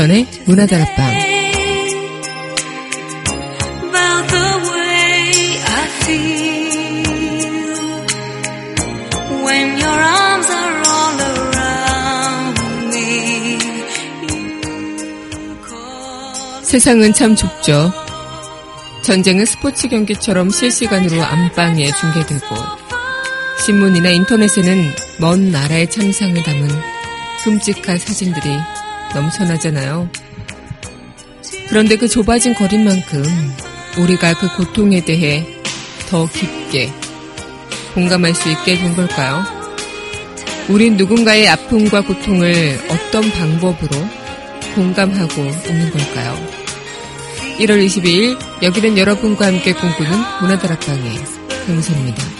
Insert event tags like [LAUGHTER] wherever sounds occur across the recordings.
강민선의 문화다락방 세상은 참 좁죠. 전쟁은 스포츠 경기처럼 실시간으로 안방에 중계되고 신문이나 인터넷에는 먼 나라의 참상을 담은 끔찍한 사진들이 넘쳐나잖아요. 그런데 그 좁아진 거리만큼 우리가 그 고통에 대해 더 깊게 공감할 수 있게 된 걸까요? 우린 누군가의 아픔과 고통을 어떤 방법으로 공감하고 있는 걸까요? 1월 22일 여기는 여러분과 함께 꿈꾸는 문화다락방의 강선입니다.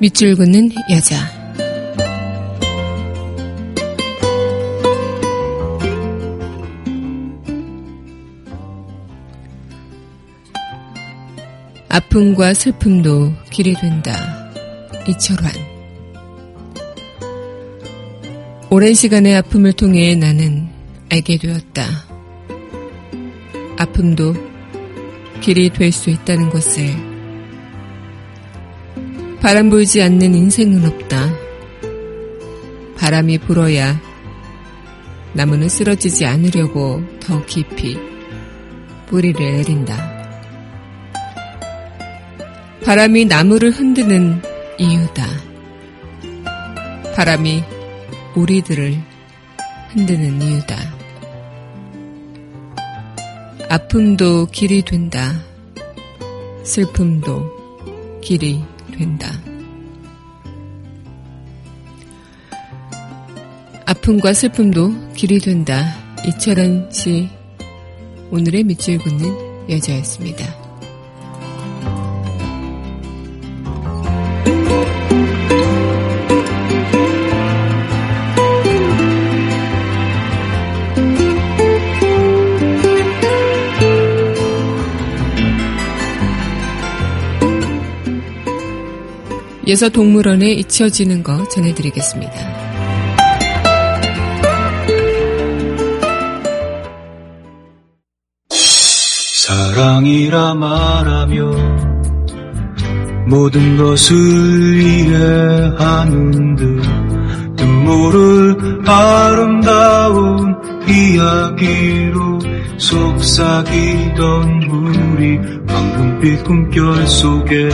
밑줄 긋는 여자. 아픔과 슬픔도 길이 된다. 이철환. 오랜 시간의 아픔을 통해 나는 알게 되었다. 아픔도 길이 될 수 있다는 것을 바람 불지 않는 인생은 없다. 바람이 불어야 나무는 쓰러지지 않으려고 더 깊이 뿌리를 내린다. 바람이 나무를 흔드는 이유다. 바람이 우리들을 흔드는 이유다. 아픔도 길이 된다. 슬픔도 길이 된다. 아픔과 슬픔도 길이 된다. 이철원 씨 오늘의 밑줄 긋는 여자였습니다. 예서 동물원에 잊혀지는 거 전해드리겠습니다. 사랑이라 말하며 모든 것을 이해하는 듯 눈물을 아름다운 이야기로 속삭이던 우리 황금빛 꿈결 속에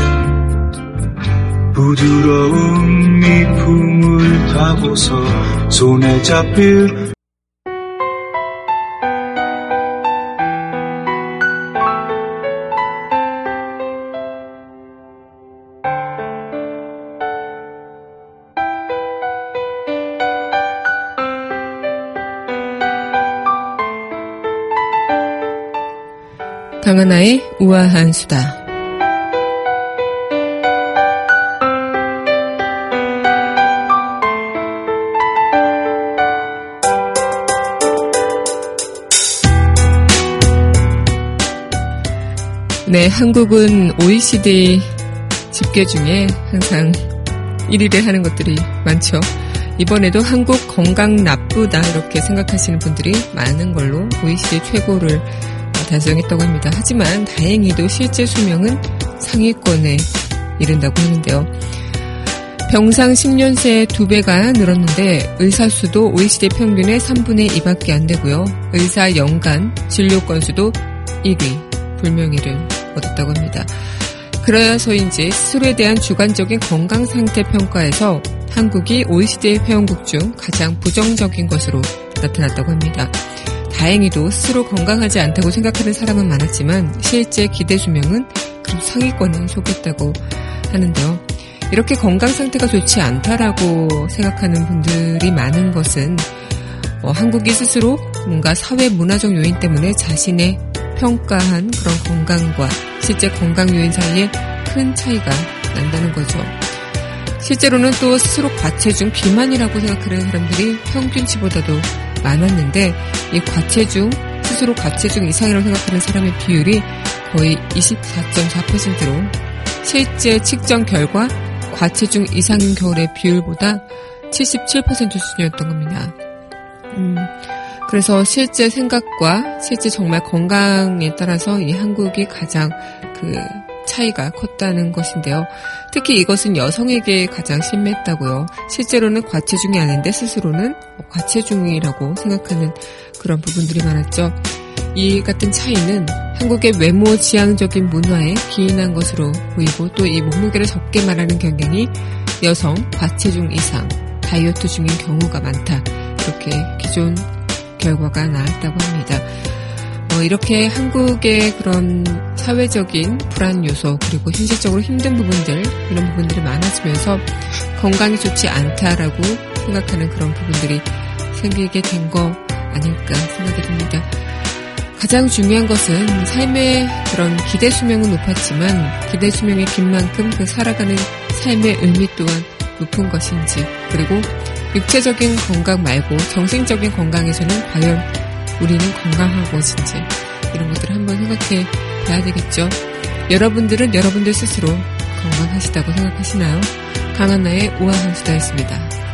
부드러운 미풍을 타고서 손에 잡힐 강하나의 우아한 수다. 네, 한국은 OECD 집계 중에 항상 1위를 하는 것들이 많죠. 이번에도 한국 건강 나쁘다 이렇게 생각하시는 분들이 많은 걸로 OECD 최고를 달성했다고 합니다. 하지만 다행히도 실제 수명은 상위권에 이른다고 하는데요. 병상 10년 새에 2배가 늘었는데 의사 수도 OECD 평균의 3분의 2밖에 안 되고요. 의사 연간 진료 건수도 1위 불명예를 얻었다고 합니다. 그래서인지 스스로에 대한 주관적인 건강 상태 평가에서 한국이 OECD 회원국 중 가장 부정적인 것으로 나타났다고 합니다. 다행히도 스스로 건강하지 않다고 생각하는 사람은 많았지만 실제 기대 수명은 그 상위권에 속했다고 하는데요. 이렇게 건강 상태가 좋지 않다라고 생각하는 분들이 많은 것은 어, 한국이 스스로 뭔가 사회 문화적 요인 때문에 자신의 평가한 그런 건강과 실제 건강 요인 사이에 큰 차이가 난다는 거죠. 실제로는 또 스스로 과체중 비만이라고 생각하는 사람들이 평균치보다도 많았는데 이 과체중 스스로 과체중 이상이라고 생각하는 사람의 비율이 거의 24.4%로 실제 측정 결과 과체중 이상인 겨울의 비율보다 77% 수준이었던 겁니다. 음, 그래서 실제 생각과 실제 정말 건강에 따라서 이 한국이 가장 그 차이가 컸다는 것인데요. 특히 이것은 여성에게 가장 심했다고요. 실제로는 과체중이 아닌데 스스로는 과체중이라고 생각하는 그런 부분들이 많았죠. 이 같은 차이는 한국의 외모 지향적인 문화에 기인한 것으로 보이고 또 이 몸무게를 적게 말하는 경향이 여성 과체중 이상 다이어트 중인 경우가 많다. 이렇게 기존 결과가 나왔다고 합니다. 어, 이렇게 한국의 그런 사회적인 불안 요소 그리고 현실적으로 힘든 부분들 이런 부분들이 많아지면서 건강이 좋지 않다라고 생각하는 그런 부분들이 생기게 된 거 아닐까 생각이 듭니다. 가장 중요한 것은 삶의 그런 기대 수명은 높았지만 기대 수명이 긴 만큼 그 살아가는 삶의 의미 또한 높은 것인지 그리고 육체적인 건강 말고 정신적인 건강에서는 과연 우리는 건강한 것인지 이런 것들을 한번 생각해 봐야 되겠죠. 여러분들은 여러분들 스스로 건강하시다고 생각하시나요? 강한나의 우아한 수다였습니다.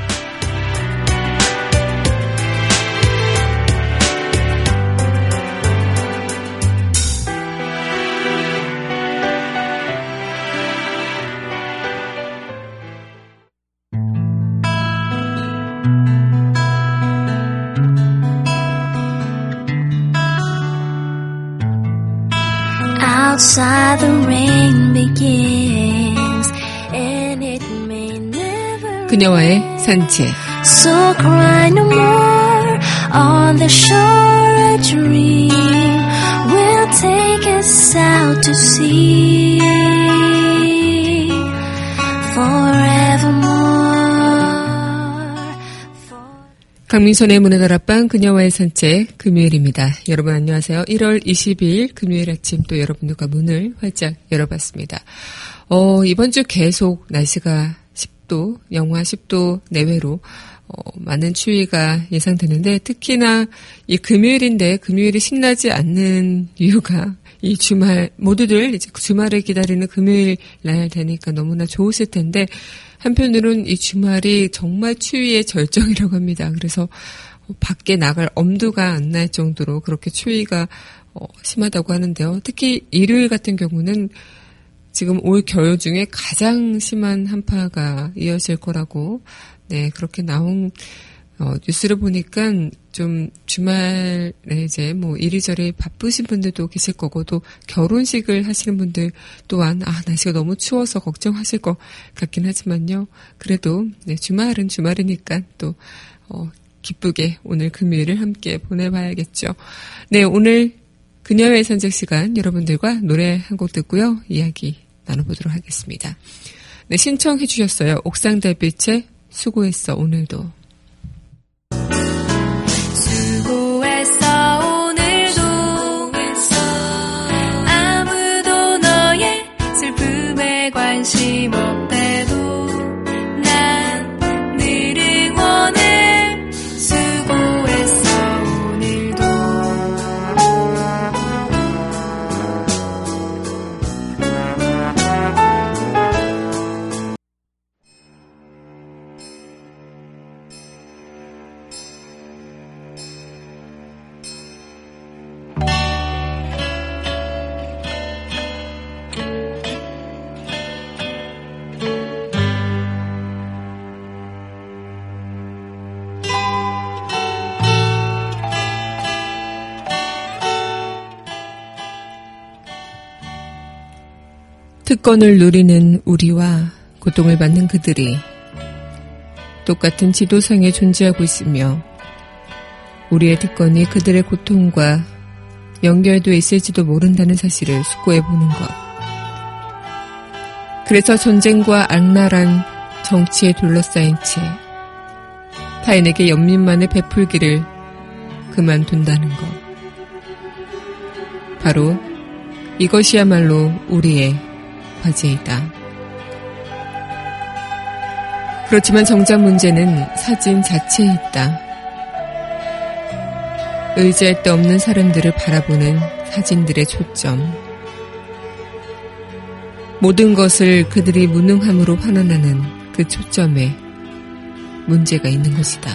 outside the rain begins and it may never 그녀와의 산책 So cry no more on the shore a dream will take us out to sea forevermore 강민선의 문화다 락방 그녀와의 산책 금요일입니다. 여러분 안녕하세요. 1월 22일 금요일 아침 또 여러분들과 문을 활짝 열어봤습니다. 어, 이번 주 계속 날씨가 10도, 영하 10도 내외로 어, 많은 추위가 예상되는데 특히나 이 금요일인데 금요일이 신나지 않는 [LAUGHS] 이유가 이 주말 모두들 이제 주말을 기다리는 금요일 날 되니까 너무나 좋으실 텐데 한편으로는 이 주말이 정말 추위의 절정이라고 합니다. 그래서 밖에 나갈 엄두가 안 날 정도로 그렇게 추위가 어, 심하다고 하는데요. 특히 일요일 같은 경우는 지금 올 겨울 중에 가장 심한 한파가 이어질 거라고 네 그렇게 나온 어, 뉴스를 보니까 좀 주말에 이제 뭐 이리저리 바쁘신 분들도 계실 거고 또 결혼식을 하시는 분들 또한 아 날씨가 너무 추워서 걱정하실 것 같긴 하지만요. 그래도 네, 주말은 주말이니까 또 어, 기쁘게 오늘 금요일을 함께 보내봐야겠죠. 네 오늘 그녀의 산책 시간 여러분들과 노래 한 곡 듣고요 이야기 나눠보도록 하겠습니다. 네 신청해 주셨어요. 옥상 달빛의 수고했어 오늘도. 특권을 누리는 우리와 고통을 받는 그들이 똑같은 지도상에 존재하고 있으며 우리의 특권이 그들의 고통과 연결되어 있을지도 모른다는 사실을 숙고해 보는 것. 그래서 전쟁과 악랄한 정치에 둘러싸인 채 타인에게 연민만을 베풀기를 그만둔다는 것. 바로 이것이야말로 우리의 과제이다. 그렇지만 정작 문제는 사진 자체에 있다. 의지할 데 없는 사람들을 바라보는 사진들의 초점. 모든 것을 그들이 무능함으로 환원하는 그 초점에 문제가 있는 것이다.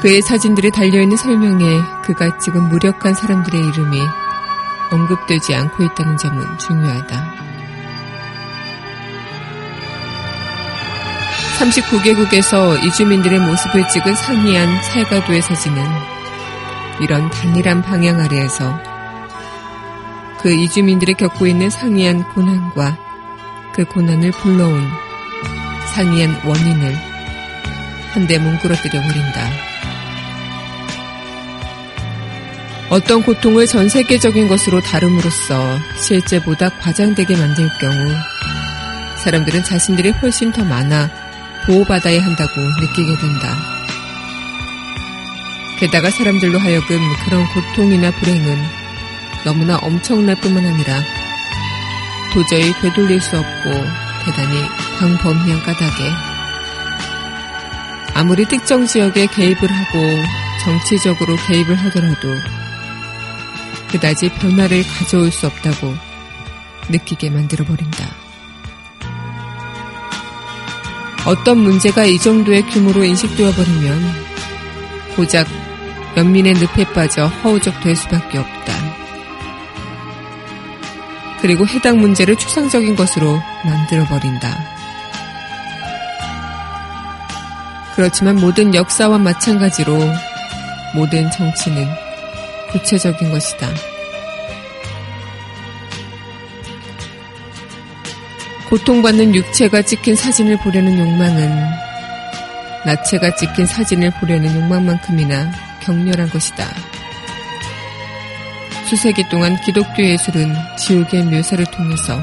그의 사진들이 달려있는 설명에 그가 찍은 무력한 사람들의 이름이 언급되지 않고 있다는 점은 중요하다. 39개국에서 이주민들의 모습을 찍은 상이한 살가도의 사진은 이런 단일한 방향 아래에서 그 이주민들이 겪고 있는 상이한 고난과 그 고난을 불러온 상이한 원인을 한데 뭉그러뜨려 버린다. 어떤 고통을 전 세계적인 것으로 다rum으로써 실제보다 과장되게 만들 경우 사람들은 자신들이 훨씬 더 많아 보호받아야 한다고 느끼게 된다. 게다가 사람들로 하여금 그런 고통이나 불행은 너무나 엄청날 뿐만 아니라 도저히 되돌릴 수 없고 대단히 광범위한 까닭에 아무리 특정 지역에 개입을 하고 정치적으로 개입을 하더라도 그다지 변화를 가져올 수 없다고 느끼게 만들어버린다. 어떤 문제가 이 정도의 규모로 인식되어 버리면 고작 연민의 늪에 빠져 허우적될 수밖에 없다. 그리고 해당 문제를 추상적인 것으로 만들어버린다. 그렇지만 모든 역사와 마찬가지로 모든 정치는 구체적인 것이다. 고통받는 육체가 찍힌 사진을 보려는 욕망은 나체가 찍힌 사진을 보려는 욕망만큼이나 격렬한 것이다. 수세기 동안 기독교 예술은 지옥의 묘사를 통해서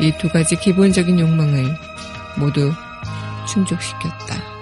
이 두 가지 기본적인 욕망을 모두 충족시켰다.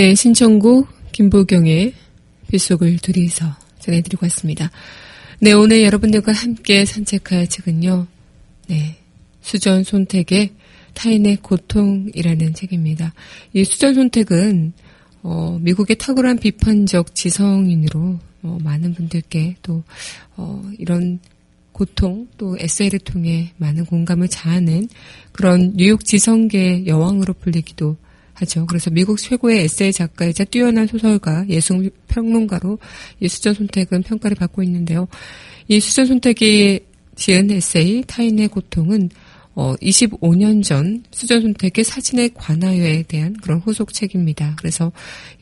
네, 신청곡 김보경의 빗속을 들이서 전해드리고 왔습니다. 네, 오늘 여러분들과 함께 산책할 책은요, 네, 수전 손택의 타인의 고통이라는 책입니다. 이 수전 손택은 어, 미국의 탁월한 비판적 지성인으로 어, 많은 분들께 또 어, 이런 고통 또 에세이를 통해 많은 공감을 자아낸 그런 뉴욕 지성계 여왕으로 불리기도 하죠. 그래서 미국 최고의 에세이 작가이자 뛰어난 소설가, 예술 평론가로 이 수전 손택은 평가를 받고 있는데요. 이 수전 손택이 지은 에세이 타인의 고통은 어, 25년 전 수전 손택의 사진의 관하여에 대한 그런 후속책입니다. 그래서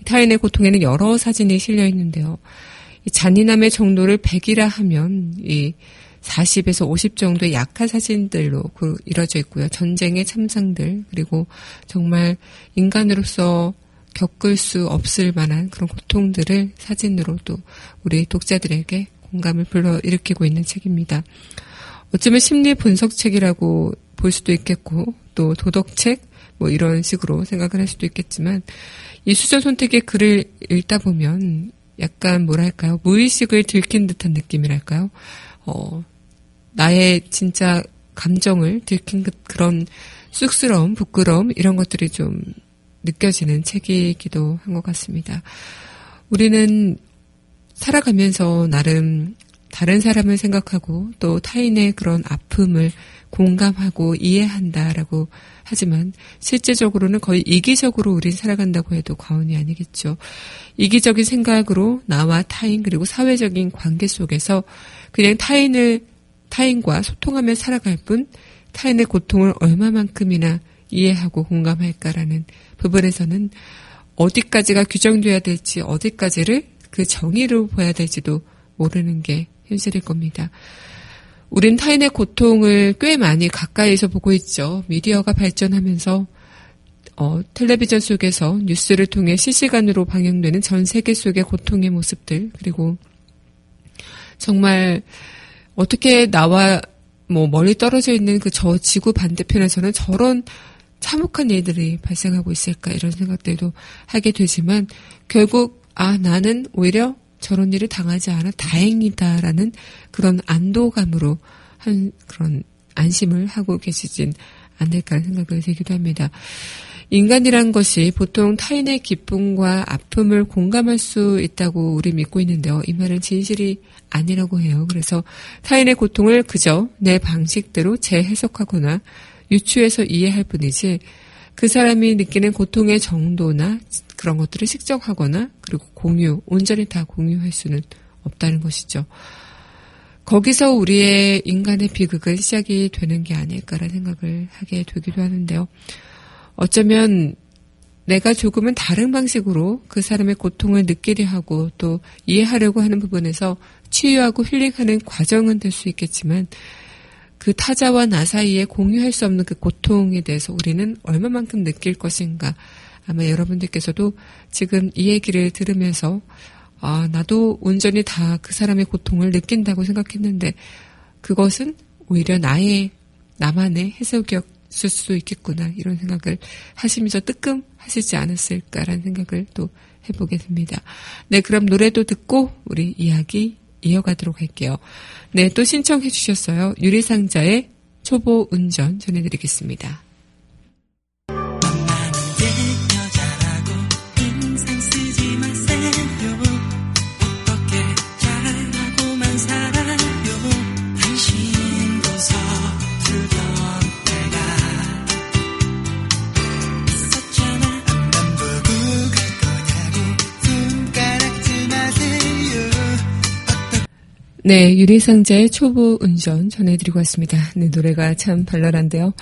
타인의 고통에는 여러 사진이 실려 있는데요. 이 잔인함의 정도를 100이라 하면 이 40에서 50 정도의 약한 사진들로 그 이뤄져 있고요. 전쟁의 참상들 그리고 정말 인간으로서 겪을 수 없을 만한 그런 고통들을 사진으로 또 우리 독자들에게 공감을 불러 일으키고 있는 책입니다. 어쩌면 심리 분석책이라고 볼 수도 있겠고 또 도덕책 뭐 이런 식으로 생각을 할 수도 있겠지만 이 수전 선택의 글을 읽다 보면 약간 뭐랄까요 무의식을 들킨 듯한 느낌이랄까요 어, 나의 진짜 감정을 들킨 그, 그런 쑥스러움, 부끄러움 이런 것들이 좀 느껴지는 책이기도 한 것 같습니다. 우리는 살아가면서 나름 다른 사람을 생각하고 또 타인의 그런 아픔을 공감하고 이해한다라고 하지만 실제적으로는 거의 이기적으로 우린 살아간다고 해도 과언이 아니겠죠. 이기적인 생각으로 나와 타인 그리고 사회적인 관계 속에서 그냥 타인을 타인과 소통하며 살아갈 뿐 타인의 고통을 얼마만큼이나 이해하고 공감할까라는 부분에서는 어디까지가 규정돼야 될지 어디까지를 그 정의로 보야 될지도 모르는 게 현실일 겁니다. 우린 타인의 고통을 꽤 많이 가까이서 보고 있죠. 미디어가 발전하면서 어, 텔레비전 속에서 뉴스를 통해 실시간으로 방영되는 전 세계 속의 고통의 모습들 그리고 정말 어떻게 나와 뭐 멀리 떨어져 있는 그 저 지구 반대편에서는 저런 참혹한 일들이 발생하고 있을까 이런 생각들도 하게 되지만 결국 아 나는 오히려 저런 일을 당하지 않아 다행이다라는 그런 안도감으로 한 그런 안심을 하고 계시진 않을까 생각을 들기도 합니다. 인간이란 것이 보통 타인의 기쁨과 아픔을 공감할 수 있다고 우리 믿고 있는데요. 이 말은 진실이 아니라고 해요. 그래서 타인의 고통을 그저 내 방식대로 재해석하거나 유추해서 이해할 뿐이지 그 사람이 느끼는 고통의 정도나 그런 것들을 식적하거나 그리고 공유, 온전히 다 공유할 수는 없다는 것이죠. 거기서 우리의 인간의 비극은 시작이 되는 게 아닐까라는 생각을 하게 되기도 하는데요. 어쩌면 내가 조금은 다른 방식으로 그 사람의 고통을 느끼려 하고 또 이해하려고 하는 부분에서 치유하고 힐링하는 과정은 될 수 있겠지만 그 타자와 나 사이에 공유할 수 없는 그 고통에 대해서 우리는 얼마만큼 느낄 것인가. 아마 여러분들께서도 지금 이 얘기를 들으면서 아, 나도 온전히 다 그 사람의 고통을 느낀다고 생각했는데 그것은 오히려 나의 나만의 해석이었을 수도 있겠구나 이런 생각을 하시면서 뜨끔 하시지 않았을까라는 생각을 또 해보게 됩니다. 네, 그럼 노래도 듣고 우리 이야기 이어가도록 할게요. 네, 또 신청해 주셨어요. 유리상자의 초보 운전 전해드리겠습니다. 네, 유리상자의 초보 운전 전해드리고 왔습니다. 네, 노래가 참 발랄한데요.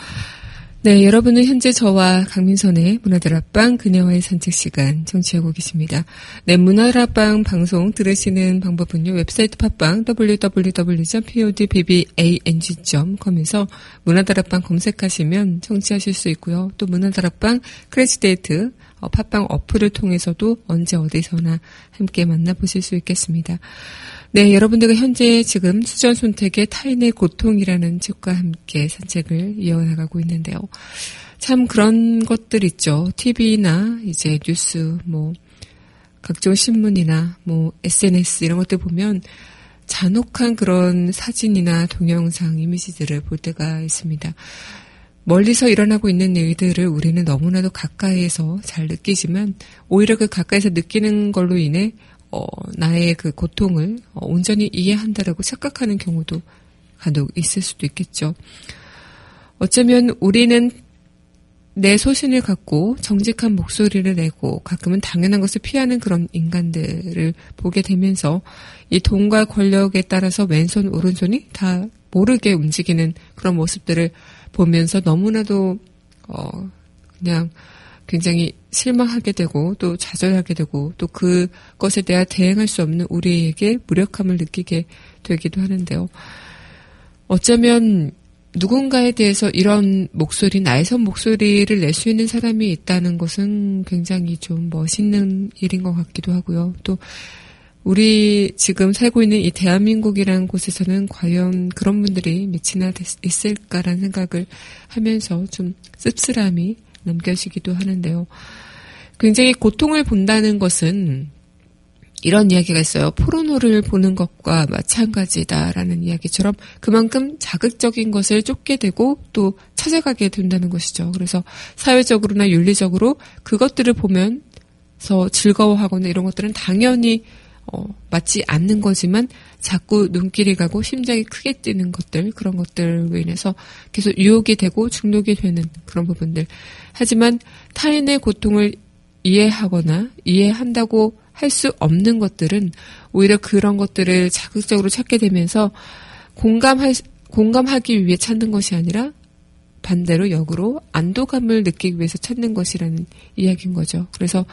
네, 여러분은 현재 저와 강민선의 문화다락방 그녀와의 산책 시간 청취하고 계십니다. 네, 문화다락방 방송 들으시는 방법은요. 웹사이트 팟빵 www.podbbang.com에서 문화다락방 검색하시면 청취하실 수 있고요. 또 문화다락방 크래시데이트 어, 팟빵 어플을 통해서도 언제 어디서나 함께 만나보실 수 있겠습니다. 네, 여러분들과 현재 지금 수전 손택의 타인의 고통이라는 책과 함께 산책을 이어나가고 있는데요. 참 그런 것들 있죠. TV나 이제 뉴스, 뭐, 각종 신문이나 뭐, SNS 이런 것들 보면 잔혹한 그런 사진이나 동영상, 이미지들을 볼 때가 있습니다. 멀리서 일어나고 있는 일들을 우리는 너무나도 가까이에서 잘 느끼지만 오히려 그 가까이서 느끼는 걸로 인해 어, 나의 그 고통을 어, 온전히 이해한다라고 착각하는 경우도 간혹 있을 수도 있겠죠. 어쩌면 우리는 내 소신을 갖고 정직한 목소리를 내고 가끔은 당연한 것을 피하는 그런 인간들을 보게 되면서 이 돈과 권력에 따라서 왼손 오른손이 다 모르게 움직이는 그런 모습들을 보면서 너무나도 어 그냥 굉장히 실망하게 되고 또 좌절하게 되고 또 그것에 대해 대응할 수 없는 우리에게 무력함을 느끼게 되기도 하는데요. 어쩌면 누군가에 대해서 이런 목소리, 나의 선 목소리를 낼 수 있는 사람이 있다는 것은 굉장히 좀 멋있는 일인 것 같기도 하고요. 또 우리 지금 살고 있는 이 대한민국이라는 곳에서는 과연 그런 분들이 몇이나 있을까라는 생각을 하면서 좀 씁쓸함이 남겨지기도 하는데요. 굉장히 고통을 본다는 것은 이런 이야기가 있어요. 포르노를 보는 것과 마찬가지다라는 이야기처럼 그만큼 자극적인 것을 쫓게 되고 또 찾아가게 된다는 것이죠. 그래서 사회적으로나 윤리적으로 그것들을 보면서 즐거워하거나 이런 것들은 당연히 어, 맞지 않는 거지만 자꾸 눈길이 가고 심장이 크게 뛰는 것들 그런 것들로 인해서 계속 유혹이 되고 중독이 되는 그런 부분들. 하지만 타인의 고통을 이해하거나 이해한다고 할 수 없는 것들은 오히려 그런 것들을 자극적으로 찾게 되면서 공감할 공감하기 위해 찾는 것이 아니라 반대로 역으로 안도감을 느끼기 위해서 찾는 것이라는 이야기인 거죠. 그래서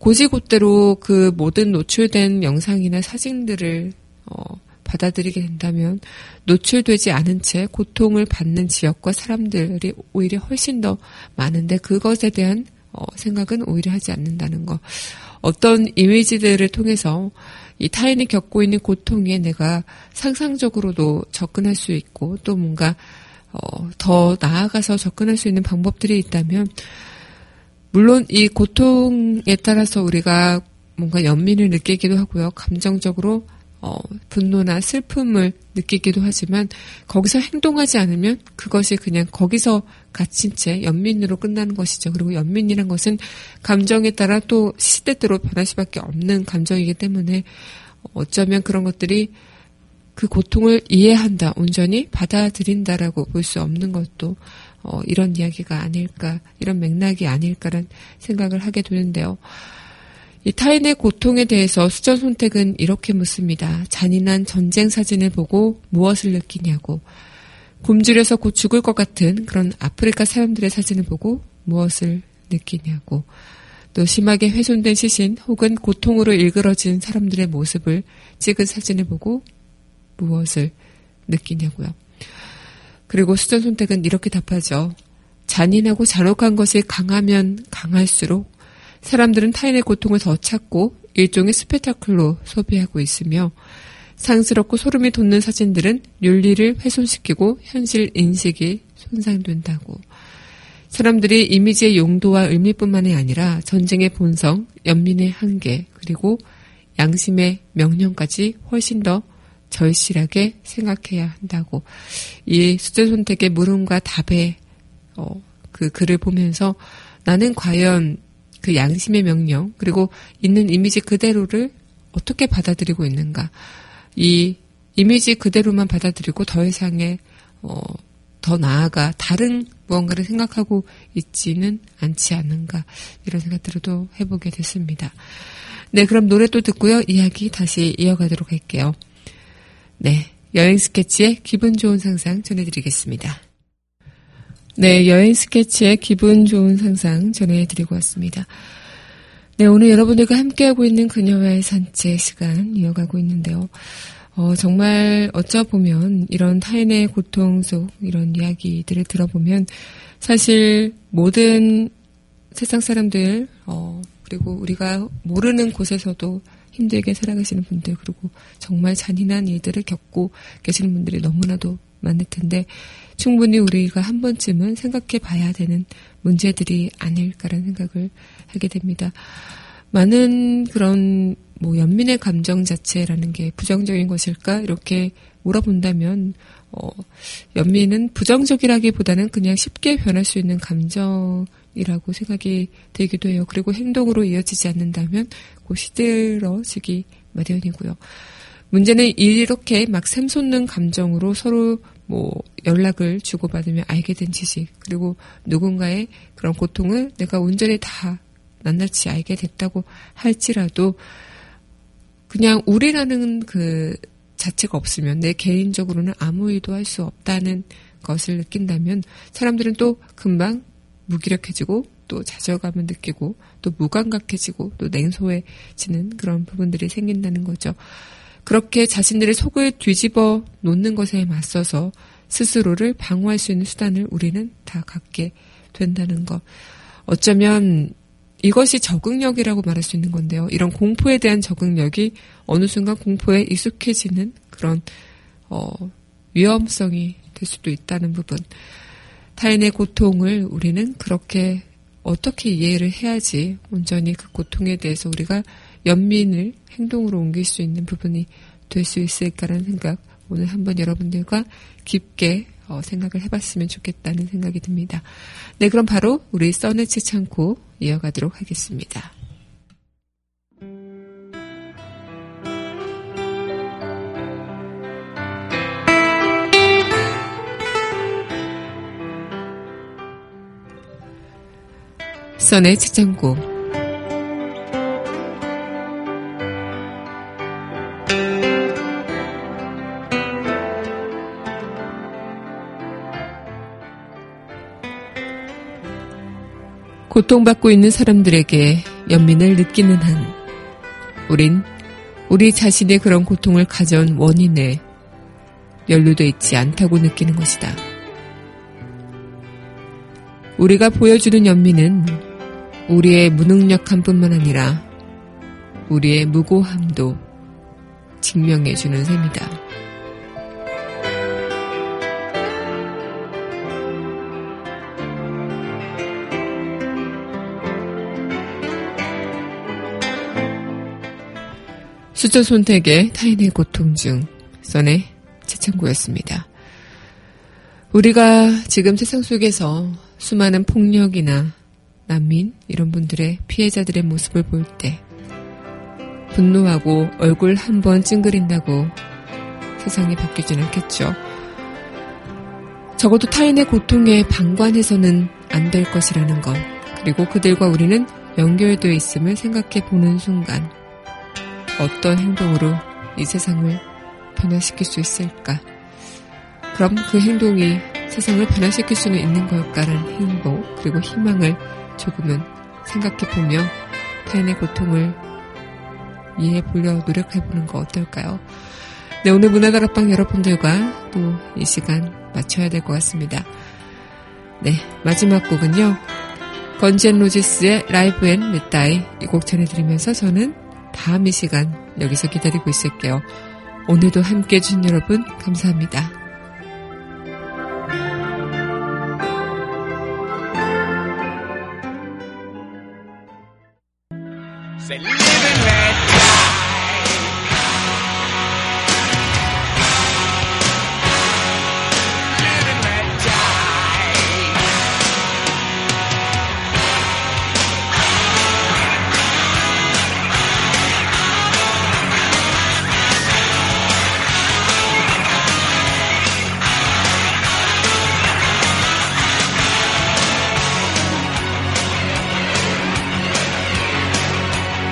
고지곳대로 그 모든 노출된 영상이나 사진들을 어, 받아들이게 된다면 노출되지 않은 채 고통을 받는 지역과 사람들이 오히려 훨씬 더 많은데 그것에 대한 어, 생각은 오히려 하지 않는다는 거. 어떤 이미지들을 통해서 이 타인이 겪고 있는 고통에 내가 상상적으로도 접근할 수 있고 또 뭔가 어, 더 나아가서 접근할 수 있는 방법들이 있다면 물론 이 고통에 따라서 우리가 뭔가 연민을 느끼기도 하고요. 감정적으로 어, 분노나 슬픔을 느끼기도 하지만 거기서 행동하지 않으면 그것이 그냥 거기서 갇힌 채 연민으로 끝나는 것이죠. 그리고 연민이란 것은 감정에 따라 또 시대대로 변할 수밖에 없는 감정이기 때문에 어쩌면 그런 것들이 그 고통을 이해한다, 온전히 받아들인다라고 볼 수 없는 것도 어, 이런 이야기가 아닐까, 이런 맥락이 아닐까란 생각을 하게 되는데요. 이 타인의 고통에 대해서 수전 손택은 이렇게 묻습니다. 잔인한 전쟁 사진을 보고 무엇을 느끼냐고. 굶주려서 곧 죽을 것 같은 그런 아프리카 사람들의 사진을 보고 무엇을 느끼냐고. 또 심하게 훼손된 시신 혹은 고통으로 일그러진 사람들의 모습을 찍은 사진을 보고 무엇을 느끼냐고요. 그리고 수전 손택은 이렇게 답하죠. 잔인하고 잔혹한 것이 강하면 강할수록 사람들은 타인의 고통을 더 찾고 일종의 스페타클로 소비하고 있으며 상스럽고 소름이 돋는 사진들은 윤리를 훼손시키고 현실 인식이 손상된다고. 사람들이 이미지의 용도와 의미뿐만이 아니라 전쟁의 본성, 연민의 한계, 그리고 양심의 명령까지 훨씬 더 절실하게 생각해야 한다고 이 수제 선택의 물음과 답의 어, 그 글을 보면서 나는 과연 그 양심의 명령 그리고 있는 이미지 그대로를 어떻게 받아들이고 있는가 이 이미지 그대로만 받아들이고 더 이상의 어, 더 나아가 다른 무언가를 생각하고 있지는 않지 않는가 이런 생각들을 또 해보게 됐습니다. 네, 그럼 노래 또 듣고요. 이야기 다시 이어가도록 할게요. 네, 여행 스케치의 기분 좋은 상상 전해드리겠습니다. 네, 여행 스케치의 기분 좋은 상상 전해드리고 왔습니다. 네, 오늘 여러분들과 함께하고 있는 그녀와의 산책 시간 이어가고 있는데요. 어, 정말 어쩌보면 이런 타인의 고통 속 이런 이야기들을 들어보면 사실 모든 세상 사람들, 어, 그리고 우리가 모르는 곳에서도 힘들게 살아가시는 분들 그리고 정말 잔인한 일들을 겪고 계시는 분들이 너무나도 많을 텐데 충분히 우리가 한 번쯤은 생각해 봐야 되는 문제들이 아닐까라는 생각을 하게 됩니다. 많은 그런 뭐 연민의 감정 자체라는 게 부정적인 것일까 이렇게 물어본다면 어 연민은 부정적이라기보다는 그냥 쉽게 변할 수 있는 감정이라고 생각이 되기도 해요. 그리고 행동으로 이어지지 않는다면 곧 시들어지기 마련이고요. 문제는 이렇게 막 샘솟는 감정으로 서로 뭐 연락을 주고받으며 알게 된 지식 그리고 누군가의 그런 고통을 내가 온전히 다 낱낱이 알게 됐다고 할지라도 그냥 우리라는 그 자체가 없으면 내 개인적으로는 아무 일도 할 수 없다는 것을 느낀다면 사람들은 또 금방 무기력해지고 또 좌절감을 느끼고 또 무감각해지고 또 냉소해지는 그런 부분들이 생긴다는 거죠. 그렇게 자신들의 속을 뒤집어 놓는 것에 맞서서 스스로를 방어할 수 있는 수단을 우리는 다 갖게 된다는 것. 어쩌면 이것이 적응력이라고 말할 수 있는 건데요. 이런 공포에 대한 적응력이 어느 순간 공포에 익숙해지는 그런 어, 위험성이 될 수도 있다는 부분. 타인의 고통을 우리는 그렇게 어떻게 이해를 해야지 온전히 그 고통에 대해서 우리가 연민을 행동으로 옮길 수 있는 부분이 될 수 있을까라는 생각 오늘 한번 여러분들과 깊게 어, 생각을 해봤으면 좋겠다는 생각이 듭니다. 네, 그럼 바로 우리 써네 채창고 이어가도록 하겠습니다. 써네 채창고 고통받고 있는 사람들에게 연민을 느끼는 한, 우린 우리 자신의 그런 고통을 가져온 원인에 연루돼 있지 않다고 느끼는 것이다. 우리가 보여주는 연민은 우리의 무능력함 뿐만 아니라 우리의 무고함도 증명해주는 셈이다. 수저 손택의 타인의 고통 중 선의 최창구였습니다. 우리가 지금 세상 속에서 수많은 폭력이나 난민 이런 분들의 피해자들의 모습을 볼 때 분노하고 얼굴 한 번 찡그린다고 세상이 바뀌진 않겠죠. 적어도 타인의 고통에 방관해서는 안 될 것이라는 것, 그리고 그들과 우리는 연결되어 있음을 생각해 보는 순간, 어떤 행동으로 이 세상을 변화시킬 수 있을까? 그럼 그 행동이 세상을 변화시킬 수는 있는 걸까라는 행복 그리고 희망을 조금은 생각해 보며 타인의 고통을 이해해 보려 노력해 보는 거 어떨까요? 네, 오늘 문화다락방 여러분들과 또 이 시간 마쳐야 될 것 같습니다. 네, 마지막 곡은요. Guns N' Roses의 Live and Let Die 이 곡 전해드리면서 저는 다음 이 시간 여기서 기다리고 있을게요. 오늘도 함께 해주신 여러분 감사합니다.